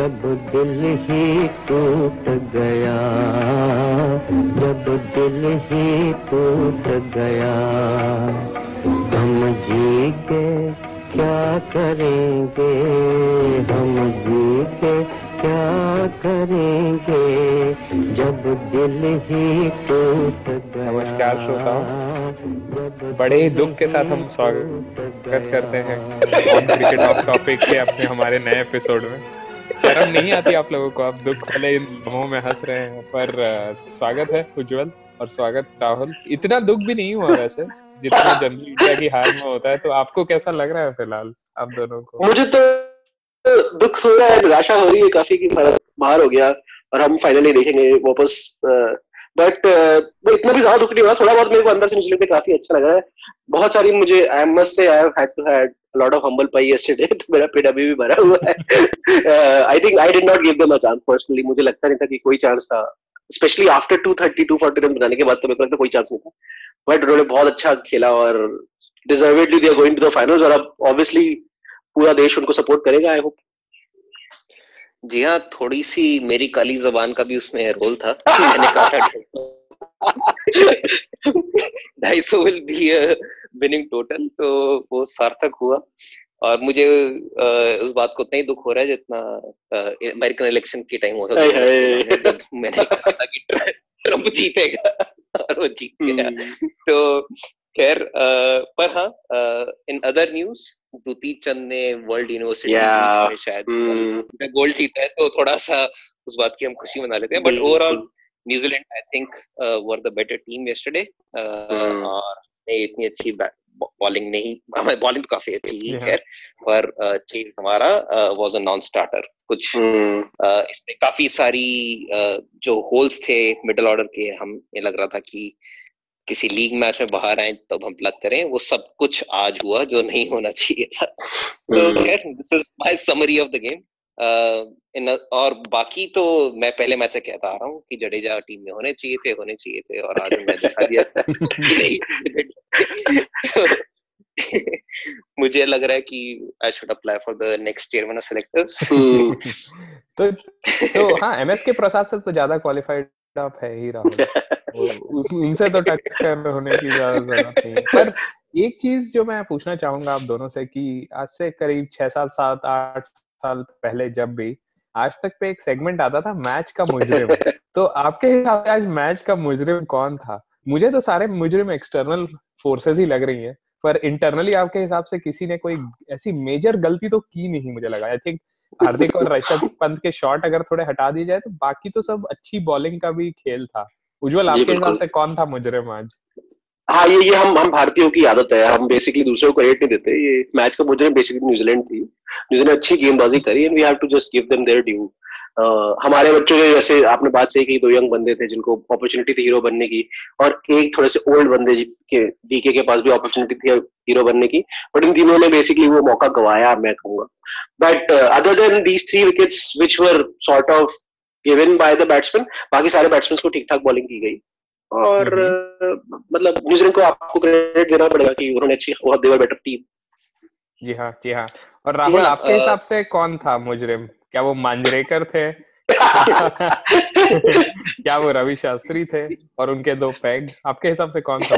जब दिल ही टूट गया जब दिल ही टूट गया हम जी के क्या करेंगे हम जी के क्या करेंगे जब दिल ही टूट गया नमस्कार श्रोताओं। बड़े ही दुख के साथ हम स्वागत करते हैं। क्रिकेट ऑफ़ टॉपिक के अपने हमारे नए एपिसोड में। शर्म नहीं आती आप लोगों को? आप दुख वाले इन लम्हों में हंस रहे हैं, पर स्वागत है उज्जवल और स्वागत राहुल। इतना दुख भी नहीं हुआ वैसे, जितना जनरल इंडिया की हार में होता है तो आपको कैसा लग रहा है फ़िलहाल, आप दोनों को? मुझे तो दुख हो रहा है, निराशा हो रही है काफ़ी कि बाहर हो गया, और हम फाइनली देखेंगे वापस बट वो इतना भी ज़्यादा दुख नहीं हुआ थोड़ा बहुत मेरे को अंदर से न्यूजीलैंड में काफ़ी अच्छा लगा है। बहुत सारी मुझे I must say I had to had lot of humble pie yesterday तो मेरा पेट अभी भी भरा हुआ है। I think I did not give them a chance personally मुझे लगता नहीं था कि कोई चांस था। स्पेशली आफ्टर 230 240 रन बनाने के बाद तो मेरे को लगता कोई चांस नहीं था। बट उन्होंने बहुत अच्छा खेला और deservedly they are going to the finals और अब ऑब्वियसली पूरा देश उनको सपोर्ट करेगा आई होप जी हाँ थोड़ी सी मेरी काली जबान का भी उसमें रोल था। मैंने कहा ढाई सौ विल बी विनिंग टोटल। तो वो सार्थक हुआ। और मुझे आ, उस बात को उतना ही दुख हो रहा है जितना अमेरिकन इलेक्शन के टाइम हो रहा था जब मैंने कहा था कि ट्रंप जीतेगा और वो जीत गया। तो खैर पर हाँ इन अदर न्यूज़ दूती चंद ने वर्ल्ड यूनिवर्सिटी में शायद। Hmm. गोल्ड जीता है तो थोड़ा सा उस बात की हम खुशी मना लेते हैं but overall New Zealand I think were the better team yesterday और इतनी अच्छी बॉलिंग नहीं हमारी बॉलिंग तो काफ़ी अच्छी ही खैर पर चेज हमारा वाज अ नॉन स्टार्टर कुछ इसमें काफ़ी सारी जो होल्स थे मिडिल ऑर्डर के हम ये लग रहा था कि किसी लीग मैच में बाहर आए तब हम प्लग करें। वो सब कुछ आज हुआ जो नहीं होना चाहिए था। तो खैर this is my summary of the game in और बाकी तो मैं पहले मैच से कहता आ रहा हूँ कि जडेजा टीम में होने चाहिए थे होने चाहिए थे और आज मैं दिखा दिया तो, मुझे लग रहा है कि I should apply for the next chairman of selectors तो तो हाँ एमएस के प्रसाद से तो ज़्यादा क्वालिफाइड आप है ही राहुल उनसे तो टक्कर होने की ज़्यादा ज़रूरत नहीं पर एक चीज़ जो मैं पूछना चाहूँगा आप दोनों से कि आज से करीब छह सात सात आठ साल पहले जब भी आज तक पे एक सेगमेंट आता था मैच का मुजरिम। तो आपके हिसाब से आज मैच का मुजरिम कौन था? मुझे तो सारे मुजरिम एक्सटर्नल फोर्सेस ही लग रही हैं पर इंटरनली आपके हिसाब से किसी ने कोई ऐसी मेजर गलती तो की नहीं मुझे लगा। आई थिंक हार्दिक और ऋषभ पंत के शॉट अगर थोड़े हटा दिए जाए तो बाकी तो सब अच्छी बॉलिंग का भी खेल था। उज्जवल आपके हिसाब से कौन था मुजरिम आज? हाँ ये ये हम हम भारतीयों की आदत है। हम बेसिकली दूसरों को रेट नहीं देते। ये मैच का मुजरिम बेसिकली न्यूजीलैंड थी। न्यूजीलैंड अच्छी गेंदबाजी करी and we have to just give them their due हमारे बच्चों के जैसे आपने बात सही की दो यंग बंदे थे जिनको अपॉर्चुनिटी थी हीरो बनने की और एक थोड़े से ओल्ड बंदे के डीके के पास भी अपॉर्चुनिटी थी हीरो बनने की बट इन तीनों ने बेसिकली वो मौका गवाया मैं कहूँगा। But other than these three wickets which were sort of given by the batsman बाकी सारे बैट्समैन को ठीक ठाक बॉलिंग की गई। और मतलब न्यूजीलैंड को आपको क्रेडिट देना पड़ेगा कि उन्होंने अच्छी बहुत देवर बेटर टीम जी हाँ जी हाँ। और राहुल आपके हिसाब से कौन था मुजरिम? क्या वो मांजरेकर थे? क्या वो रवि शास्त्री थे और उनके दो पैग? आपके हिसाब से कौन सा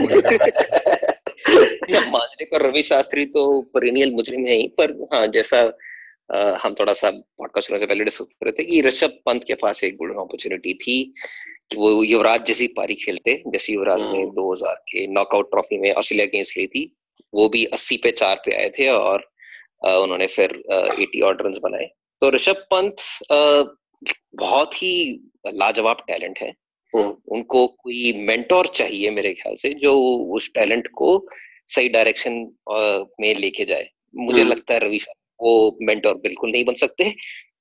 मांजरेकर रवि शास्त्री तो पेरिनियल मुजरिम है ही पर हाँ जैसा आ, हम थोड़ा सा पॉडकास्ट करने से पहले डिस्कस कर रहे थे कि ऋषभ पंत के पास एक गोल्डन अपॉर्चुनिटी थी कि वो युवराज जैसी पारी खेलते जैसे युवराज ने 2000 के नॉकआउट ट्रॉफी में ऑस्ट्रेलिया अगेंस्ट ली थी वो भी 80 पे चार पे आए थे और उन्होंने फिर एटी ऑड रन बनाए। तो ऋषभ पंत बहुत ही लाजवाब टैलेंट है। उनको कोई मेंटोर चाहिए मेरे ख्याल से जो उस टैलेंट को सही डायरेक्शन में लेके जाए। मुझे लगता है रवि वो मेंटोर बिल्कुल नहीं बन सकते।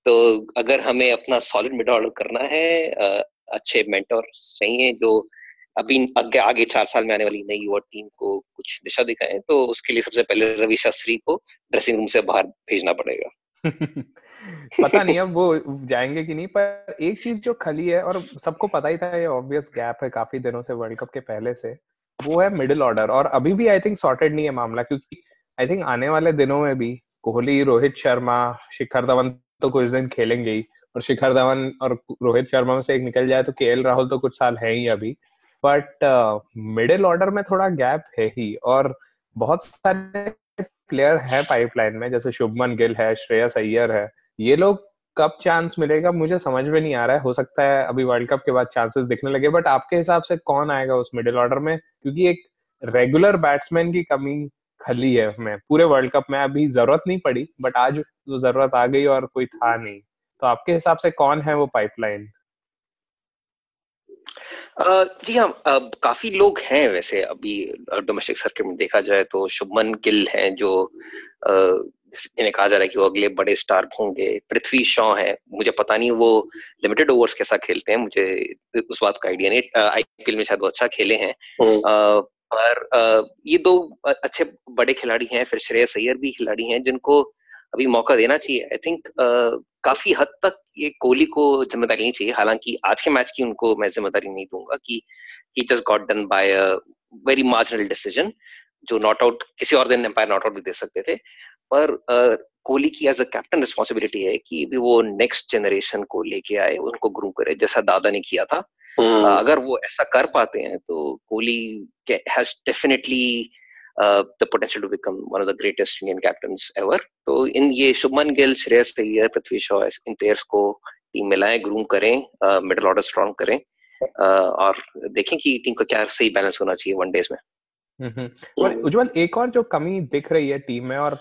तो अगर हमें अपना सॉलिड मिड ऑर्डर करना है अच्छे मेंटोर चाहिए जो अभी आगे आगे चार साल में आने वाली नई युवा टीम को कुछ दिशा दिखाएँ तो उसके लिए सबसे पहले रवि शास्त्री को ड्रेसिंग रूम से बाहर भेजना पड़ेगा। पता नहीं अब वो जाएँगे कि नहीं, पर एक चीज़ जो खली है और सबको पता ही था ये ऑब्वियस गैप है काफ़ी दिनों से वर्ल्ड कप के पहले से, वो है मिडिल ऑर्डर और अभी भी आई थिंक सॉर्टेड नहीं है मामला क्योंकि आई थिंक आने वाले दिनों में भी कोहली, रोहित शर्मा, शिखर धवन तो कुछ दिन खेलेंगे ही और शिखर धवन और रोहित शर्मा में से एक निकल जाए तो के राहुल तो कुछ साल है ही अभी। बट मिडिल ऑर्डर में थोड़ा गैप है ही और बहुत सारे प्लेयर है पाइपलाइन में, जैसे शुभमन गिल है, श्रेयस अय्यर है ये लोग कब चांस मिलेगा, मुझे समझ में नहीं आ रहा है। हो सकता है अभी वर्ल्ड कप के बाद चांसेस दिखने लगे बट आपके हिसाब से कौन आएगा उस मिडिल ऑर्डर में? क्योंकि एक रेगुलर बैट्समैन की कमी खली है हमें। पूरे वर्ल्ड कप में अभी ज़रूरत नहीं पड़ी बट आज वो ज़रूरत आ गई और कोई था नहीं। तो आपके हिसाब से कौन है वो पाइपलाइन जी हाँ काफ़ी लोग हैं वैसे अभी डोमेस्टिक सर्किट में देखा जाए तो शुभमन गिल हैं जो जिन्हें कहा जा रहा है कि वो अगले बड़े स्टार होंगे। पृथ्वी शॉ है। मुझे पता नहीं वो लिमिटेड ओवर्स कैसा खेलते हैं। मुझे उस बात का आइडिया नहीं। आईपीएल में शायद वो अच्छा खेले हैं। हम्म। पर ये दो अच्छे बड़े खिलाड़ी हैं। फिर श्रेयस अय्यर भी खिलाड़ी हैं जिनको अभी मौका देना चाहिए। आई थिंक काफ़ी हद तक ये कोहली को ज़िम्मेदारी नहीं चाहिए। हालाँकि आज के मैच की उनको मैं ज़िम्मेदारी नहीं दूँगा कि he just got done by a very marginal decision जो नॉट आउट किसी और दिन एम्पायर नॉट आउट भी दे सकते थे। पर कोहली की एज अ कैप्टन रिस्पॉन्सिबिलिटी है कि भी वो नेक्स्ट जनरेशन को लेके आए उनको ग्रूम करे जैसा दादा ने किया था। hmm. अगर वो ऐसा कर पाते हैं तो Kohli has definitely the potential to become one of the greatest Indian captains ever तो इन ये शुभमन गिल श्रेयस अय्यर पृथ्वी शॉ इन प्लेयर्स को टीम मिलाएँ ग्रूम करें मिडिल ऑर्डर स्ट्रॉन्ग करें uh, और देखें कि टीम का क्या सही बैलेंस होना चाहिए वन डेज़ में। और उज्जवल एक और जो कमी दिख रही है टीम में और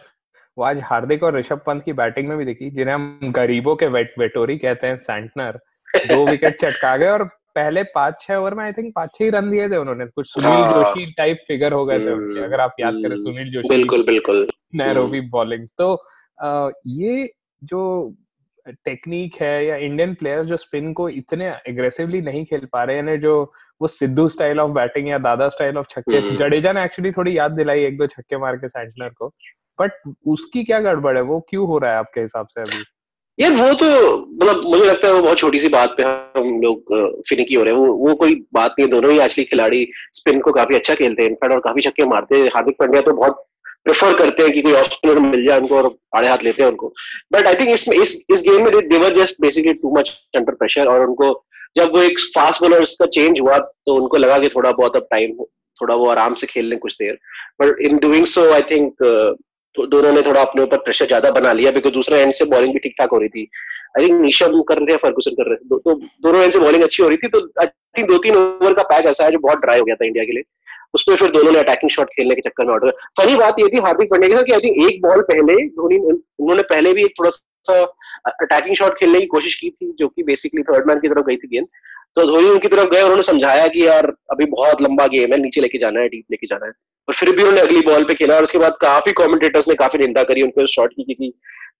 वो आज हार्दिक और ऋषभ पंत की बैटिंग में भी दिखी जिन्हें हम गरीबों के वेट वेटोरी कहते हैं सैंटनर दो विकेट चटका गए और पहले पाँच छह ओवर में आई थिंक पाँच छह ही रन दिए थे उन्होंने। कुछ सुनील हाँ। जोशी टाइप फिगर हो गए थे उनके हम्म, अगर आप याद करें हम्म। सुनील जोशी बिल्कुल बिल्कुल। नैरोबी बॉलिंग तो आ, ये जो टेक्निक है या इंडियन प्लेयर्स जो स्पिन को इतने एग्रेसिवली नहीं खेल पा रहे हैं जो वो सिद्धू स्टाइल ऑफ़ बैटिंग या दादा स्टाइल ऑफ़ छक्के हम्म। जडेजा ने एक्चुअली थोड़ी याद दिलाई एक दो छक्के मार के सैंटनर को। बट उसकी क्या गड़बड़ है? वो क्यों हो रहा है आपके हिसाब से अभी? यार, वो तो मतलब मुझे लगता है वो बहुत छोटी सी बात पे हम लोग फिनिकी हो रहे हैं। वो वो कोई बात नहीं दोनों ही एक्चुअली खिलाड़ी स्पिन को काफ़ी अच्छा खेलते हैं। इनफैक्ट और काफ़ी छक्के मारते हैं। हार्दिक पांड्या तो बहुत प्रेफर करते हैं कि कोई ऑफ़ मिल जाए उनको और आड़े हाथ लेते हैं उनको। बट आई थिंक इसमें इस इस गेम में they were just basically too much under pressure और उनको जब वो एक फास्ट बॉलर का चेंज हुआ तो उनको लगा कि थोड़ा बहुत अब टाइम थोड़ा वो आराम से खेल लें कुछ देर। But in doing so I think तो दोनों ने थोड़ा अपने ऊपर प्रेशर ज़्यादा बना लिया बिकॉज़ दूसरे एंड से बॉलिंग भी ठीक ठाक हो रही थी। आई थिंक निशम कर रहे थे फर्गुसन कर रहे थे तो दोनों एंड से बॉलिंग अच्छी हो रही थी तो आई थिंक दो तीन ओवर का पैच ऐसा है जो बहुत ड्राई हो गया था इंडिया के लिए। उसमें फिर दोनों ने अटैकिंग शॉट खेलने के चक्कर में ऑर्डर फनी बात ये थी हार्दिक पांड्या के साथ कि आई थिंक एक बॉल पहले धोनी, उन्होंने पहले भी थोड़ा सा अटैकिंग शॉट खेलने की कोशिश की थी, जो कि बेसिकली थर्ड मैन की तरफ़ गई थी गेंद। तो धोनी उनकी तरफ़ गए उन्होंने समझाया कि यार अभी बहुत लंबा गेम है नीचे लेके जाना है डीप लेके जाना है। और फिर भी उन्होंने अगली बॉल पे खेला और उसके बाद काफ़ी कमेंटेटर्स ने काफ़ी निंदा करी उनको शॉट की कि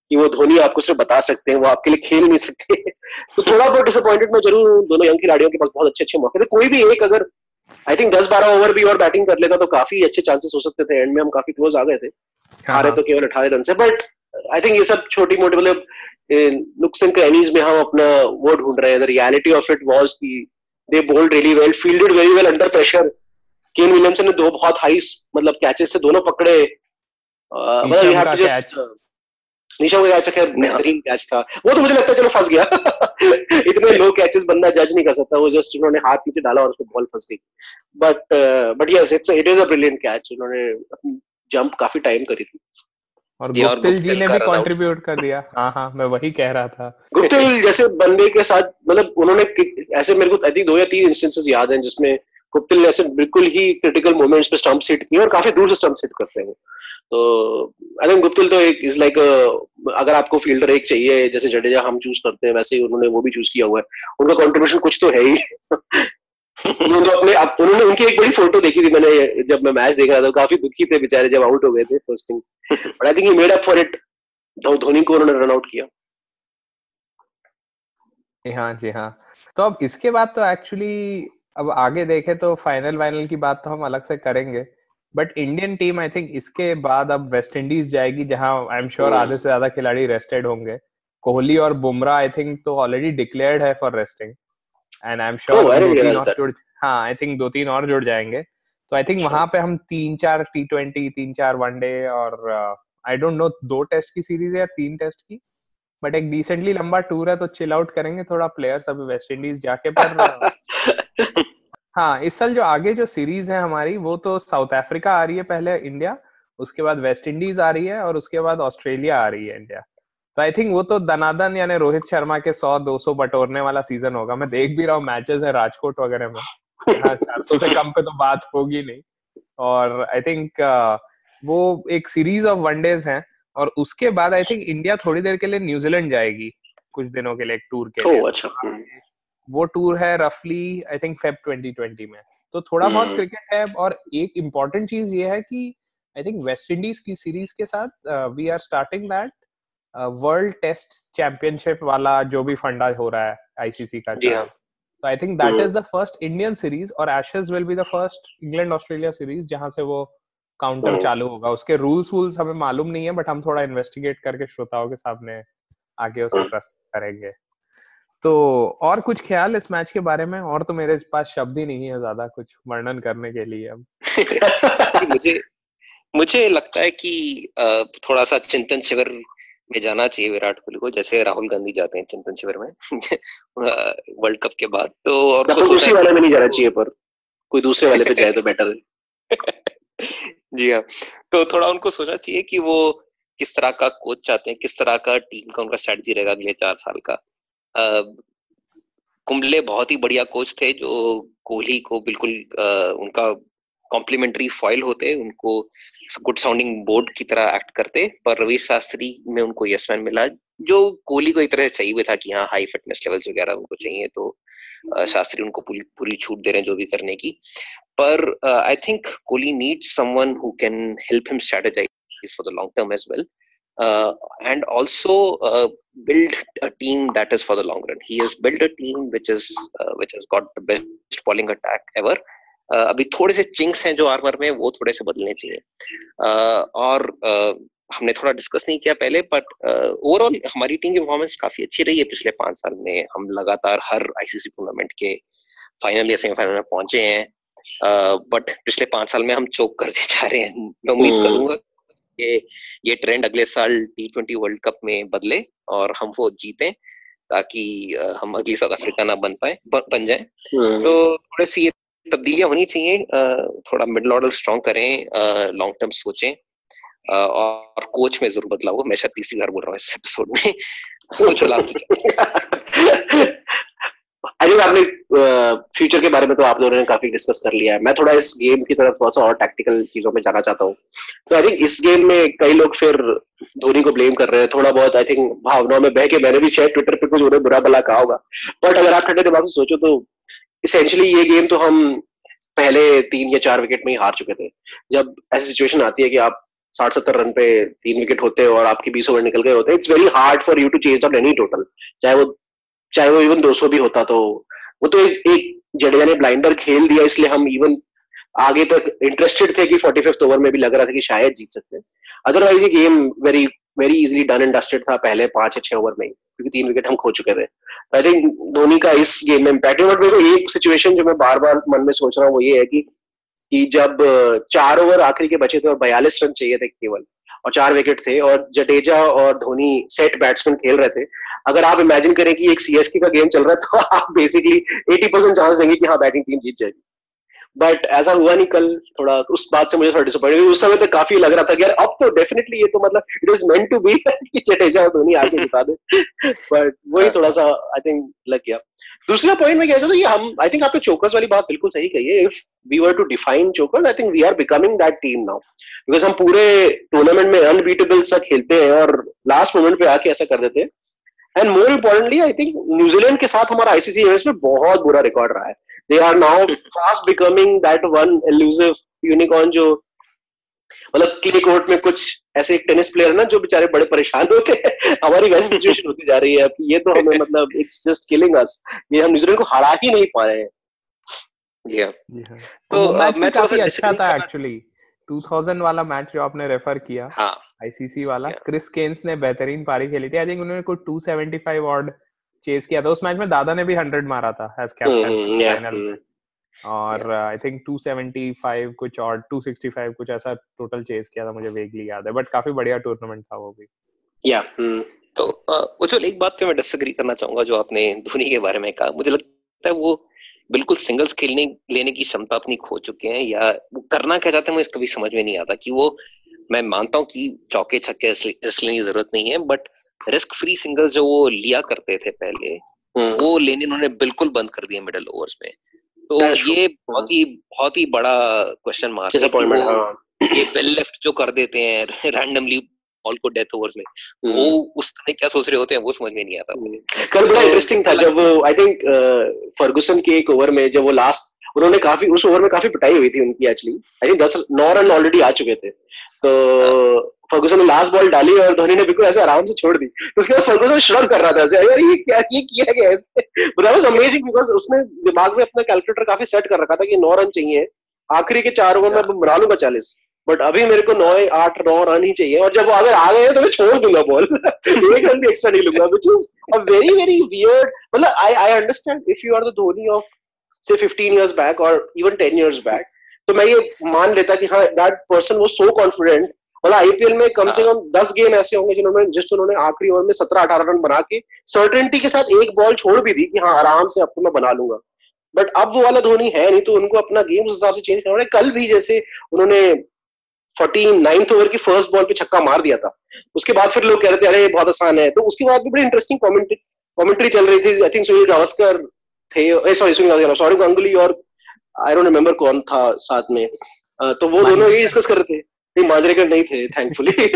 कि वो धोनी आपको सिर्फ़ बता सकते हैं वो आपके लिए खेल नहीं सकते। तो थोड़ा बहुत डिसअपॉइंटेड मैं ज़रूर दोनों यंग खिलाड़ियों के पास बहुत अच्छे अच्छे मौके थे। कोई भी एक अगर आई थिंक दस बारह ओवर भी और बैटिंग कर लेता तो काफ़ी अच्छे चांसेस हो सकते थे। एंड में हम काफ़ी क्लोज आ गए थे। हारे हाँ। तो केवल अठारह रन से बट आई थिंक ये सब छोटी मोटी मतलब में हम अपना वो ढूंढ रहे हैं। The reality of it was की they bowled really well fielded very well under pressure Kane Williamson ने दो बहुत हाई मतलब कैचेस थे दोनों पकड़े। मतलब you have to just Neesham का कैच खैर बेहतरीन कैच था। वो तो मुझे लगता है चलो फंस गया। इतने लो कैचेस बंदा जज नहीं कर सकता। वो जस्ट उन्होंने हाथ पीछे डाला और उसको बॉल फंस गई। But but yes it's it is a brilliant catch उन्होंने अपनी जंप काफ़ी टाइम करी थी। और गुप्तिल जी ने भी कंट्रीब्यूट कर दिया। हाँ हाँ मैं वही कह रहा था। गुप्तिल जैसे बंदे के साथ मतलब उन्होंने ऐसे मेरे को आई थिंक दो या तीन इंस्टेंसेस याद हैं जिसमें गुप्तिल ने ऐसे बिल्कुल ही क्रिटिकल मोमेंट्स पे स्टंप सेट किए और काफ़ी दूर से स्टंप सेट करते हैं तो आई थिंक गुप्तिल तो एक इज़ लाइक अगर आपको फील्डर एक चाहिए जैसे जडेजा हम चूज़ करते हैं वैसे ही उन्होंने वो भी चूज़ किया हुआ है। उनका कॉन्ट्रीब्यूशन कुछ तो है ही। उन्होंने अपने उन्होंने उनकी एक बड़ी फ़ोटो देखी थी मैंने जब मैं मैच देख रहा था काफ़ी दुखी थे बेचारे जब आउट हो गए थे first thing but I think he made up for it Dhoni को उन्होंने रन आउट किया। हाँ जी हाँ। तो अब इसके बाद तो एक्चुअली अब आगे देखे तो फाइनल वाइनल की बात तो हम अलग से करेंगे। But Indian team I think इसके बाद अब वेस्ट इंडीज जाएगी जहाँ आई एम श्योर आधे से ज़्यादा खिलाड़ी रेस्टेड होंगे। कोहली और बुमराह आई थिंक तो ऑलरेडी डिक्लेयर्ड है for resting and I am sure हाँ आई थिंक दो तीन और जुड़ जाएँगे। तो आई थिंक वहाँ पे हम तीन चार टी ट्वेंटी तीन चार वनडे और आई डोंट नो दो टेस्ट की सीरीज़ है या तीन टेस्ट की? बट एक डिसेंटली लंबा टूर है तो चिल आउट करेंगे थोड़ा प्लेयर्स अभी वेस्ट इंडीज जाके पर हाँ इस साल जो आगे जो सीरीज़ है हमारी वो तो साउथ अफ्रीका आ रही है पहले इंडिया उसके बाद वेस्ट इंडीज आ रही है और उसके बाद ऑस्ट्रेलिया आ रही है इंडिया तो आई थिंक वो तो दनादन यानी रोहित शर्मा के सौ दो सौ बटोरने वाला सीज़न होगा। मैं देख भी रहा हूँ मैचेस है राजकोट वगैरह में। हाँ चार सौ से कम पे तो बात होगी नहीं। और आई थिंक uh, वो एक सीरीज़ ऑफ़ वनडेज हैं। और उसके बाद आई थिंक इंडिया थोड़ी देर के लिए न्यूजीलैंड जाएगी कुछ दिनों के लिए एक टूर के लिए। अच्छा। वो टूर है रफली आई थिंक फेब 2020 में। तो थोड़ा बहुत क्रिकेट है और एक इम्पोर्टेंट चीज़ ये है कि आई थिंक वेस्ट इंडीज की सीरीज़ के साथ we are starting that world test championship वाला जो भी फंडा हो रहा है आईसीसी का तो I think that is the first Indian series और Ashes will be the first England Australia series जहाँ से वो काउंटर चालू होगा। उसके रूल्स वूल्स हमें मालूम नहीं है बट हम थोड़ा इन्वेस्टिगेट करके श्रोताओं के सामने आगे उसे प्रस्तुत करेंगे। तो और कुछ ख्याल इस मैच के बारे में? और तो मेरे पास शब्द ही नहीं है ज़्यादा कुछ वर्णन करने के लिए अब। मुझे मुझे लगता है कि थोड़ा सा चिंतन शिविर में जाना चाहिए विराट कोहली को जैसे राहुल गांधी जाते हैं चिंतन शिविर में वर्ल्ड कप के बाद तो और उसी वाले में नहीं जाना चाहिए पर। कोई दूसरे वाले पे जाए तो बेटर है। जी हाँ तो थोड़ा उनको सोचना चाहिए कि वो किस तरह का कोच चाहते हैं किस तरह का टीम का उनका स्ट्रेटजी रहेगा अगले चार साल का। कुंबले बहुत ही बढ़िया कोच थे जो कोहली को बिल्कुल आ, उनका कॉम्प्लीमेंट्री फॉइल होते उनको गुड साउंडिंग बोर्ड की तरह एक्ट करते पर रवि शास्त्री में उनको यस मैन मिला जो कोहली को एक तरह से चाहिए था कि हाँ हाई फिटनेस लेवल्स वगैरह उनको चाहिए तो शास्त्री उनको पूरी पूरी छूट दे रहे हैं जो भी करने की पर I think Kohli need someone who can help him strategize for the long term as well uh, and also uh, build a team that is for the long run. He has built a team which is uh, which has got the best bowling attack ever. अभी थोड़े से chinks हैं जो armour में वो थोड़े से बदलने चाहिए। और हमने थोड़ा डिस्कस नहीं किया पहले बट ओवरऑल हमारी टीम की परफॉर्मेंस काफ़ी अच्छी रही है। पिछले पाँच साल में हम लगातार हर आईसीसी टूर्नामेंट के फाइनल या सेमीफाइनल में पहुँचे हैं। बट पिछले पाँच साल में हम चौक करते जा रहे हैं। मैं उम्मीद हम्म। करूँगा कि ये ट्रेंड अगले साल टी ट्वेंटी वर्ल्ड कप में बदले और हम वो जीते ताकि हम अगली साउथ अफ्रीका ना बन पाए बन जाए। हम्म। तो थोड़े सी तब्दीलियाँ होनी चाहिए थोड़ा मिडल ऑर्डर स्ट्रॉन्ग करें लॉन्ग टर्म सोचें और कोच में ज़रूर बदलाव हो। मैं शायद तीसरी बार बोल रहा हूँ इस एपिसोड में। कुछ आई थिंक आपने फ्यूचर के बारे में तो आप लोगों ने काफ़ी डिस्कस कर लिया है। मैं थोड़ा इस गेम की तरफ़ थोड़ा सा और टैक्टिकल चीज़ों में जाना चाहता हूँ। तो आई थिंक इस गेम में कई लोग फिर धोनी को ब्लेम कर रहे हैं थोड़ा बहुत। आई थिंक भावनाओं में बह के मैंने भी शायद ट्विटर पे कुछ उन्हें बुरा भला कहा होगा। बट अगर आप ठंडे दिमाग से सोचो तो इसेंशली ये गेम तो हम पहले तीन या चार विकेट में ही हार चुके थे। जब ऐसी सिचुएशन आती है कि आप साठ सत्तर रन पे तीन विकेट होते हैं और आपके बीस ओवर निकल गए होते हैं it's very hard for you to change out any total चाहे वो चाहे वो इवन 200 भी होता तो वो तो एक, एक जडेजा ने ब्लाइंडर खेल दिया इसलिए हम इवन आगे तक इंटरेस्टेड थे कि फोर्टी फिफ्थ ओवर में भी लग रहा था कि शायद जीत सकते हैं। अदरवाइज़ ये game very very easily done and dusted था पहले पाँच या छह ओवर में क्योंकि तीन विकेट हम खो चुके थे। आई थिंक धोनी का इस गेम में इम्पैक्ट बट मेरे को एक सिचुएशन जो मैं बार बार मन में सोच रहा हूँ, वो ये है कि कि जब चार ओवर आखिरी के बचे थे और बयालीस रन चाहिए थे केवल, और चार विकेट थे, और जडेजा और धोनी सेट बैट्समैन खेल रहे थे, अगर आप इमेजिन करें कि एक सीएसके का गेम चल रहा है तो आप बेसिकली 80 परसेंट चांस देंगे कि हाँ बैटिंग टीम जीत जाएगी। बट ऐसा हुआ नहीं कल थोड़ा उस बात से मुझे थोड़ा डिसअपॉइंट उस समय तक काफ़ी लग रहा था कि यार अब तो डेफिनेटली ये तो मतलब it is meant to be कि जडेजा और धोनी आगे जिता दे। बट वही थोड़ा सा आई थिंक लग गया। दूसरा पॉइंट में क्या था ये हम आई थिंक आपने चोकर्स वाली बात बिल्कुल सही कही है। If we were to define chokers I think we are becoming that team now because हम पूरे टूर्नामेंट में अनबीटेबल सा खेलते हैं और लास्ट मोमेंट पे आके ऐसा कर देते हैं। And more importantly I think New Zealand के साथ हमारा आईसीसी इवेंट्स में बहुत बुरा रिकॉर्ड रहा है. They are now fast becoming that one elusive unicorn जो मतलब क्ले कोर्ट में कुछ ऐसे एक टेनिस प्लेयर ना जो बेचारे बड़े परेशान होते हैं. हमारी वैसी सिचुएशन होती जा रही है. ये तो हमें मतलब इट्स जस्ट किलिंग अस ये हम न्यूजीलैंड को हरा ही नहीं पा रहे हैं. जी हाँ तो, तो मैच uh, काफ़ी अच्छा था एक्चुअली 2000 वाला मैच जो आपने रेफर किया हाँ। आईसीसी वाला क्रिस केन्स ने बेहतरीन पारी खेली थी। आई थिंक उन्होंने कुछ 275 ऑड चेस किया था। उस मैच में दादा ने भी 100 मारा था एज कैप्टन फाइनल और आई थिंक 275 कुछ और 265 कुछ ऐसा टोटल चेस किया था मुझे वेगली याद है। बट काफ़ी बढ़िया टूर्नामेंट था वो भी। या तो उज्जवल एक बात पे मैं डिसएग्री करना चाहूँगा जो आपने धोनी के बारे में कहा। मुझे लगता है वो बिल्कुल सिंगल्स खेलने लेने की क्षमता अपनी खो चुके हैं या वो करना क्या चाहते हैं मुझे कभी समझ में नहीं आता कि वो मैं मानता हूँ कि चौके छक्के इसलिए की ज़रूरत नहीं है बट रिस्क फ्री सिंगल्स जो वो लिया करते थे पहले हम्म। वो लेने उन्होंने बिल्कुल बंद कर दिया मिडल ओवर्स में तो ये बहुत ही बहुत ही बड़ा क्वेश्चन मार्क हाँ। ये वेल लेफ़्ट जो कर देते हैं रैंडमली बॉल को डेथ ओवर्स में। हम्म। वो उस समय क्या सोच रहे होते हैं वो समझ में नहीं आता। हम्म। कल बड़ा इंटरेस्टिंग था जब आई थिंक फर्गुसन के एक ओवर में जब वो लास्ट उन्होंने काफ़ी उस ओवर में काफ़ी पिटाई हुई थी उनकी एक्चुअली आई थिंक दस नौ रन ऑलरेडी आ चुके थे। तो फर्गुसन ने लास्ट बॉल डाली और धोनी ने बिल्कुल ऐसे आराम से छोड़ दी। तो उसके बाद फर्गुसन श्रग कर रहा था ऐसे यार ये क्या ये किया गया ऐसे बट वाज अमेजिंग बिकॉज़ उसने दिमाग में अपना कैलकुलेटर काफ़ी सेट कर रखा था कि नौ रन चाहिए। आखिरी के चार ओवर में बना लूँगा चालीस। बट अभी मेरे को नौ आठ नौ रन ही चाहिए और जब वो अगर आ गए तो मैं छोड़ दूँगा बॉल एक रन भी एक्स्ट्रा नहीं लूँगा which is a very very weird मतलब I I understand if you are the Dhoni of से 15 इयर्स बैक और इवन 10 इयर्स बैक तो मैं ये मान लेता कि हाँ दैट पर्सन वो सो कॉन्फिडेंट मतलब आईपीएल में कम से हाँ। कम दस गेम ऐसे होंगे जिन्होंने जिस उन्होंने आखिरी ओवर में सत्रह अठारह रन बना के सर्टेनिटी के साथ एक बॉल छोड़ भी दी कि हाँ आराम से अब तो मैं बना लूँगा। बट अब वो वाला धोनी है नहीं तो उनको अपना गेम उस हिसाब से चेंज करना कल भी जैसे उन्होंने फोर्टीन नाइन्थ ओवर की फ़र्स्ट बॉल पे छक्का मार दिया था। उसके बाद फिर लोग कह रहे थे अरे बहुत आसान है। तो उसके बाद भी बड़ी इंटरेस्टिंग कॉमेंट्री कॉमेंट्री चल रही थी। आई थिंक सुनील गावस्कर थे सॉरी सुनील गावस्कर सॉरी गंगुली और आई डोंट रिमेम्बर कौन था साथ में। तो वो दोनों ये डिस्कस कर रहे थे। नहीं माजरेकर नहीं थे थैंकफुली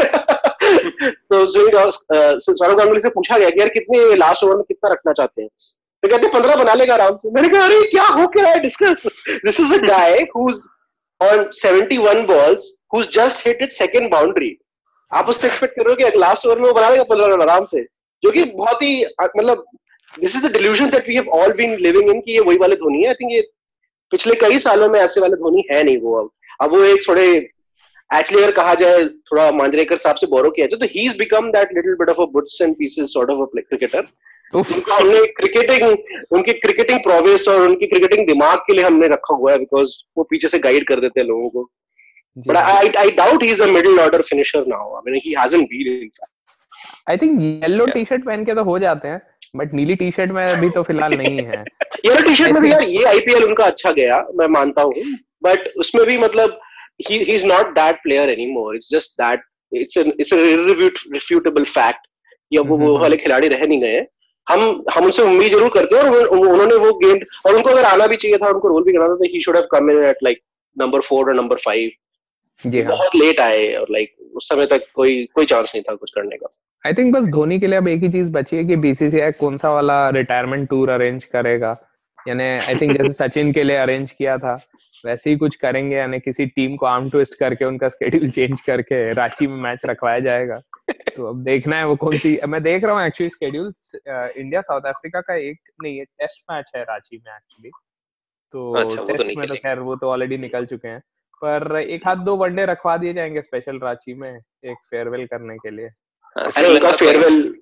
तो सुनील सौरभ गांगुली से पूछा गया कि यार कितने लास्ट ओवर में कितना रखना चाहते हैं? तो कहते पंद्रह बना लेगा आराम से। मैंने कहा अरे क्या हो क्या है? Discuss this is a guy who's on 71 balls who's just hit it second boundary आप उससे एक्सपेक्ट करोगे कि लास्ट ओवर में वो बना लेगा पंद्रह रन आराम से। जो कि बहुत ही मतलब this is the delusion that we have all been living in कि ये वही वाले धोनी है। आई थिंक ये पिछले कई सालों में ऐसे वाले धोनी है नहीं वो अब। अब वो एक थोड़े एक्चुअली अगर कहा जाए थोड़ा मांजरेकर साहब से बोरो किया जाए तो he is become that little bit of a bits and pieces sort of a cricketer जिनको हमने क्रिकेटिंग उनकी क्रिकेटिंग प्रोग्रेस और उनकी क्रिकेटिंग दिमाग के लिए हमने रखा हुआ है बिकॉज़ वो पीछे से गाइड कर देते हैं लोगों को। But I I doubt he is a middle order finisher now I mean he hasn't been in I think yellow T shirt पहन के तो हो जाते हैं बट नीली टी शर्ट में अभी तो फ़िलहाल नहीं है। येलो टी शर्ट में भी यार ये आईपीएल उनका अच्छा गया मैं मानता हूँ बट उसमें भी मतलब he he's not that player anymore. It's just that it's an it's a irrefutable fact. या वो वो वाले खिलाड़ी रह नहीं गए। हम हम उनसे उम्मीद ज़रूर करते हैं और उन्होंने वो गेम और उनको अगर आना भी चाहिए था उनको रोल भी करना था तो he should have come in at like number four और नंबर फाइव जी हाँ. बहुत लेट आए और लाइक उस समय तक कोई कोई चांस नहीं था कुछ करने का। आई थिंक बस धोनी के लिए अब एक ही चीज़ बची है कि बीसीसीआई कौन सा वाला रिटायरमेंट टूर अरेंज करेगा। यानी आई थिंक जैसे सचिन के लिए अरेंज किया था वैसे ही कुछ करेंगे यानी किसी टीम को आर्म ट्विस्ट करके उनका स्केड्यूल चेंज करके रांची में मैच रखवाया जाएगा। तो अब देखना है वो कौन सी मैं देख रहा हूँ actually schedule India South Africa का एक नहीं है टेस्ट मैच है रांची में एक्चुअली तो अच्छा, टेस्ट तो में तो खैर वो तो ऑलरेडी निकल चुके हैं। पर एक हाथ दो वनडे रखवा दिए जाएँगे स्पेशल रांची में एक फेयरवेल करने के लिए। हाँ, अरे उनका फेयरवेल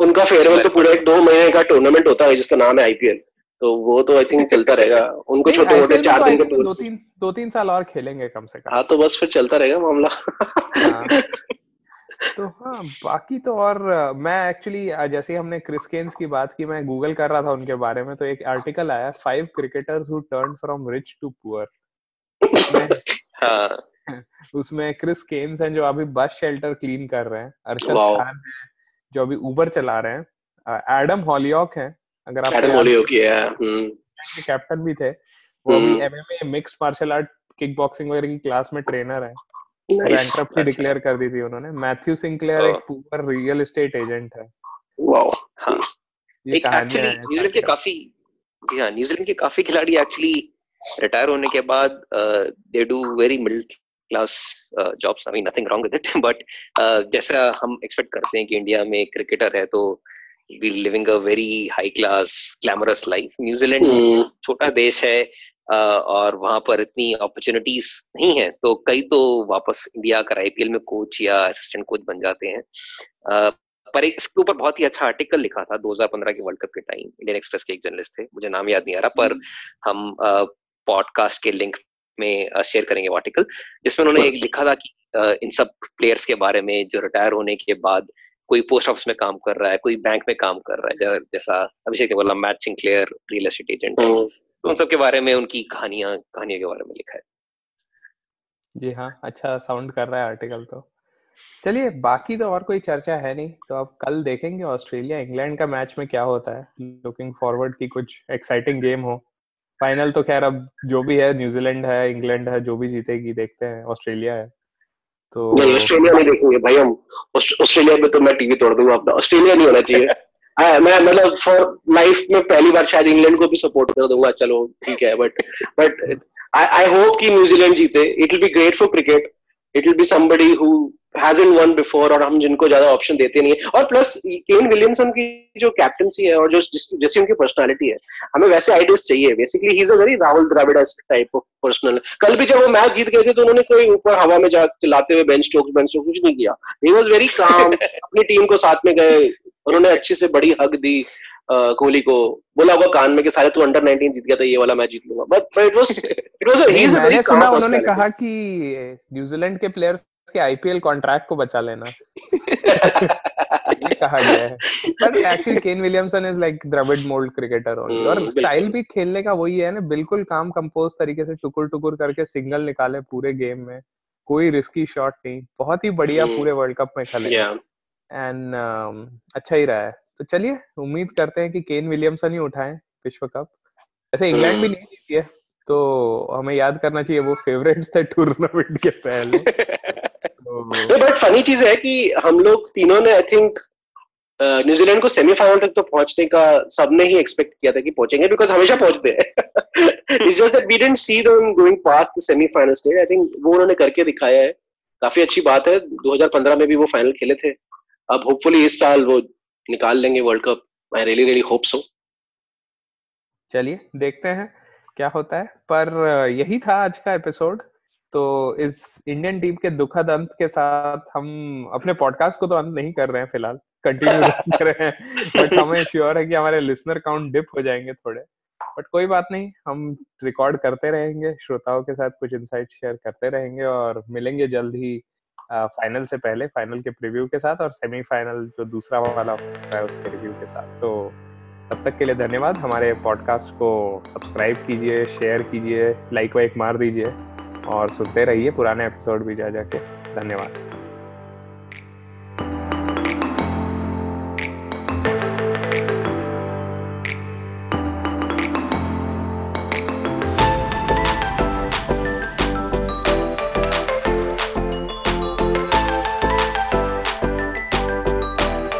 उनका फेयरवेल तो पूरा एक दो महीने का टूर्नामेंट होता है जिसका नाम है आईपीएल तो वो तो आई थिंक चलता रहेगा। उनको छोटे मोटे चार तो दिन के दो तीन दो तीन साल और खेलेंगे कम से कम। हाँ तो बस फिर चलता रहेगा मामला। हाँ। तो हाँ बाकी तो और मैं एक्चुअली जैसे हमने क्रिस केन्स की बात की मैं गूगल कर रहा था उनके बारे में तो एक आर्टिकल आया five cricketers who turn from rich to poor उसमें क्रिस केन्स हैं जो अभी बस शेल्टर क्लीन कर रहे हैं अरशद खान है जो अभी उबर चला रहे हैं। एडम हॉलियॉक हैं अगर आप एडम हॉलियॉक के कैप्टन भी थे वो भी MMA mixed martial art kick boxing वगैरह की क्लास में ट्रेनर है। बैंक्रप्सी डिक्लेयर कर दी थी उन्होंने। मैथ्यू सिंक्लेयर एक पुअर रियल एस्टेट एजेंट है। वाओ हाँ। एक एक्चुअली न्यूजीलैंड के काफ़ी हाँ न्यूजीलैंड के काफ़ी खिलाड़ी एक्चुअली रिटायर होने के बाद they do very middle class jobs I mean nothing wrong with it but जैसा हम एक्सपेक्ट करते हैं कि इंडिया में क्रिकेटर है तो be living a very high class glamorous life New Zealand छोटा देश है uh, और वहाँ पर इतनी अपॉर्चुनिटीज़ नहीं है तो कई तो वापस इंडिया कर आईपीएल में कोच या असिस्टेंट कोच बन जाते हैं। Uh, पर एक इसके ऊपर बहुत ही अच्छा आर्टिकल लिखा था 2015 के वर्ल्ड कप के टाइम इंडियन एक्सप्रेस के एक जर्नलिस्ट थे मुझे नाम याद नहीं आ रहा पर हम पॉडकास्ट के लिंक में शेयर करेंगे वो आर्टिकल जिसमें उन्होंने एक लिखा था कि इन सब प्लेयर्स के बारे में जो रिटायर होने के बाद कोई पोस्ट ऑफ़िस में काम कर रहा है कोई बैंक में काम कर रहा है जैसा अभिषेक ने बोला Matt Sinclair real estate agent तो उन सब के बारे में उनकी कहानियाँ कहानियों के बारे में लिखा है। जी हाँ अच्छा साउंड कर रहा है आर्टिकल तो। चलिए बाकी तो और कोई चर्चा है नहीं तो आप कल देखेंगे ऑस्ट्रेलिया इंग्लैंड का मैच में क्या होता है। लुकिंग फॉरवर्ड की कुछ एक्साइटिंग गेम हो। फाइनल तो खैर अब जो भी है न्यूजीलैंड है इंग्लैंड है जो भी जीतेगी देखते हैं। ऑस्ट्रेलिया है। तो नहीं ऑस्ट्रेलिया नहीं देखेंगे। भाई हम ऑस्ट्रेलिया में तो मैं टीवी तोड़ दूँगा अपना। ऑस्ट्रेलिया नहीं होना चाहिए। हाँ मैं मतलब फॉर लाइफ में पहली बार शायद इंग्लैंड को भी सपोर्ट कर दूँगा। चलो ठीक है बट बट आई होप कि न्यूजीलैंड जीते। It will be great for cricket it will be somebody who hasn't won before और हम जिनको ज़्यादा ऑप्शन देते नहीं है। और प्लस केन विलियमसन की जो कैप्टनसी है और जो जैसी उनकी पर्सनालिटी है हमें वैसे आइडियस चाहिए। Basically he is a very Rahul Dravid type of personal कल भी जब वो मैच जीत गए थे तो उन्होंने कोई ऊपर हवा में जा चलाते हुए बेंच स्टोक्स बेंच स्टोक्स कुछ नहीं किया। ही वाज वेरी काम अपनी टीम को साथ में गए उन्होंने अच्छी से बड़ी हक दी। कोहली को बोला होगा कान में कि सारे तू अंडर 19 जीत गया था ये वाला मैच जीत लूँगा। But it was it was he is very सुना उन्होंने कहा कि न्यूजीलैंड के प्लेयर्स के आईपीएल कॉन्ट्रैक्ट को बचा लेना। ये कहा गया है। But actually Kane Williamson is like Dravid mould cricketer only और स्टाइल भी खेलने का वही है ना बिल्कुल काम कंपोज तरीके से टुकुर टुकुर करके सिंगल निकाले पूरे गेम में। कोई रिस्की शॉट नहीं। बहुत ही बढ़िया hmm. पूरे वर्ल्ड कप में खेले। एंड um, अच्छा ही रहा है। तो चलिए उम्मीद करते हैं कि केन विलियमसन ही उठाएँ विश्व कप। ऐसे इंग्लैंड भी. नहीं जीती है तो हमें याद करना चाहिए वो फेवरेट्स थे टूर्नामेंट के पहले। तो बट फनी चीज़ है कि हम लोग तीनों ने आई थिंक न्यूजीलैंड को सेमीफाइनल तक तो पहुँचने का सबने ही एक्सपेक्ट किया था कि पहुँचेंगे बिकॉज़ हमेशा पहुँचते हैं। It's just that we didn't see them going past the semifinal stage I think वो उन्होंने करके दिखाया है। काफ़ी अच्छी बात है 2015 में भी वो फाइनल खेले थे। अब होपफुली इस साल वो निकाल लेंगे world cup I really really hope so चलिए देखते हैं क्या होता है। पर यही था आज का एपिसोड तो इस इंडियन टीम के दुखद अंत के साथ हम अपने पॉडकास्ट को तो अंत नहीं कर रहे हैं फ़िलहाल। कंटिन्यू कर रहे हैं। बट हमें श्योर है कि हमारे लिसनर काउंट डिप हो जाएँगे थोड़े। बट कोई बात नहीं हम रिकॉर्ड करते रहेंगे। श्रोताओं के साथ कुछ इंसाइट शेयर करते रहेंगे और मिलेंगे जल्द ही फाइनल से पहले फाइनल के प्रीव्यू के साथ और सेमीफाइनल जो दूसरा वाला है उसके रिव्यू के साथ। तो तब तक के लिए धन्यवाद। हमारे पॉडकास्ट को सब्सक्राइब कीजिए शेयर कीजिए लाइक वाइक मार दीजिए और सुनते रहिए पुराने एपिसोड भी जा जाके धन्यवाद।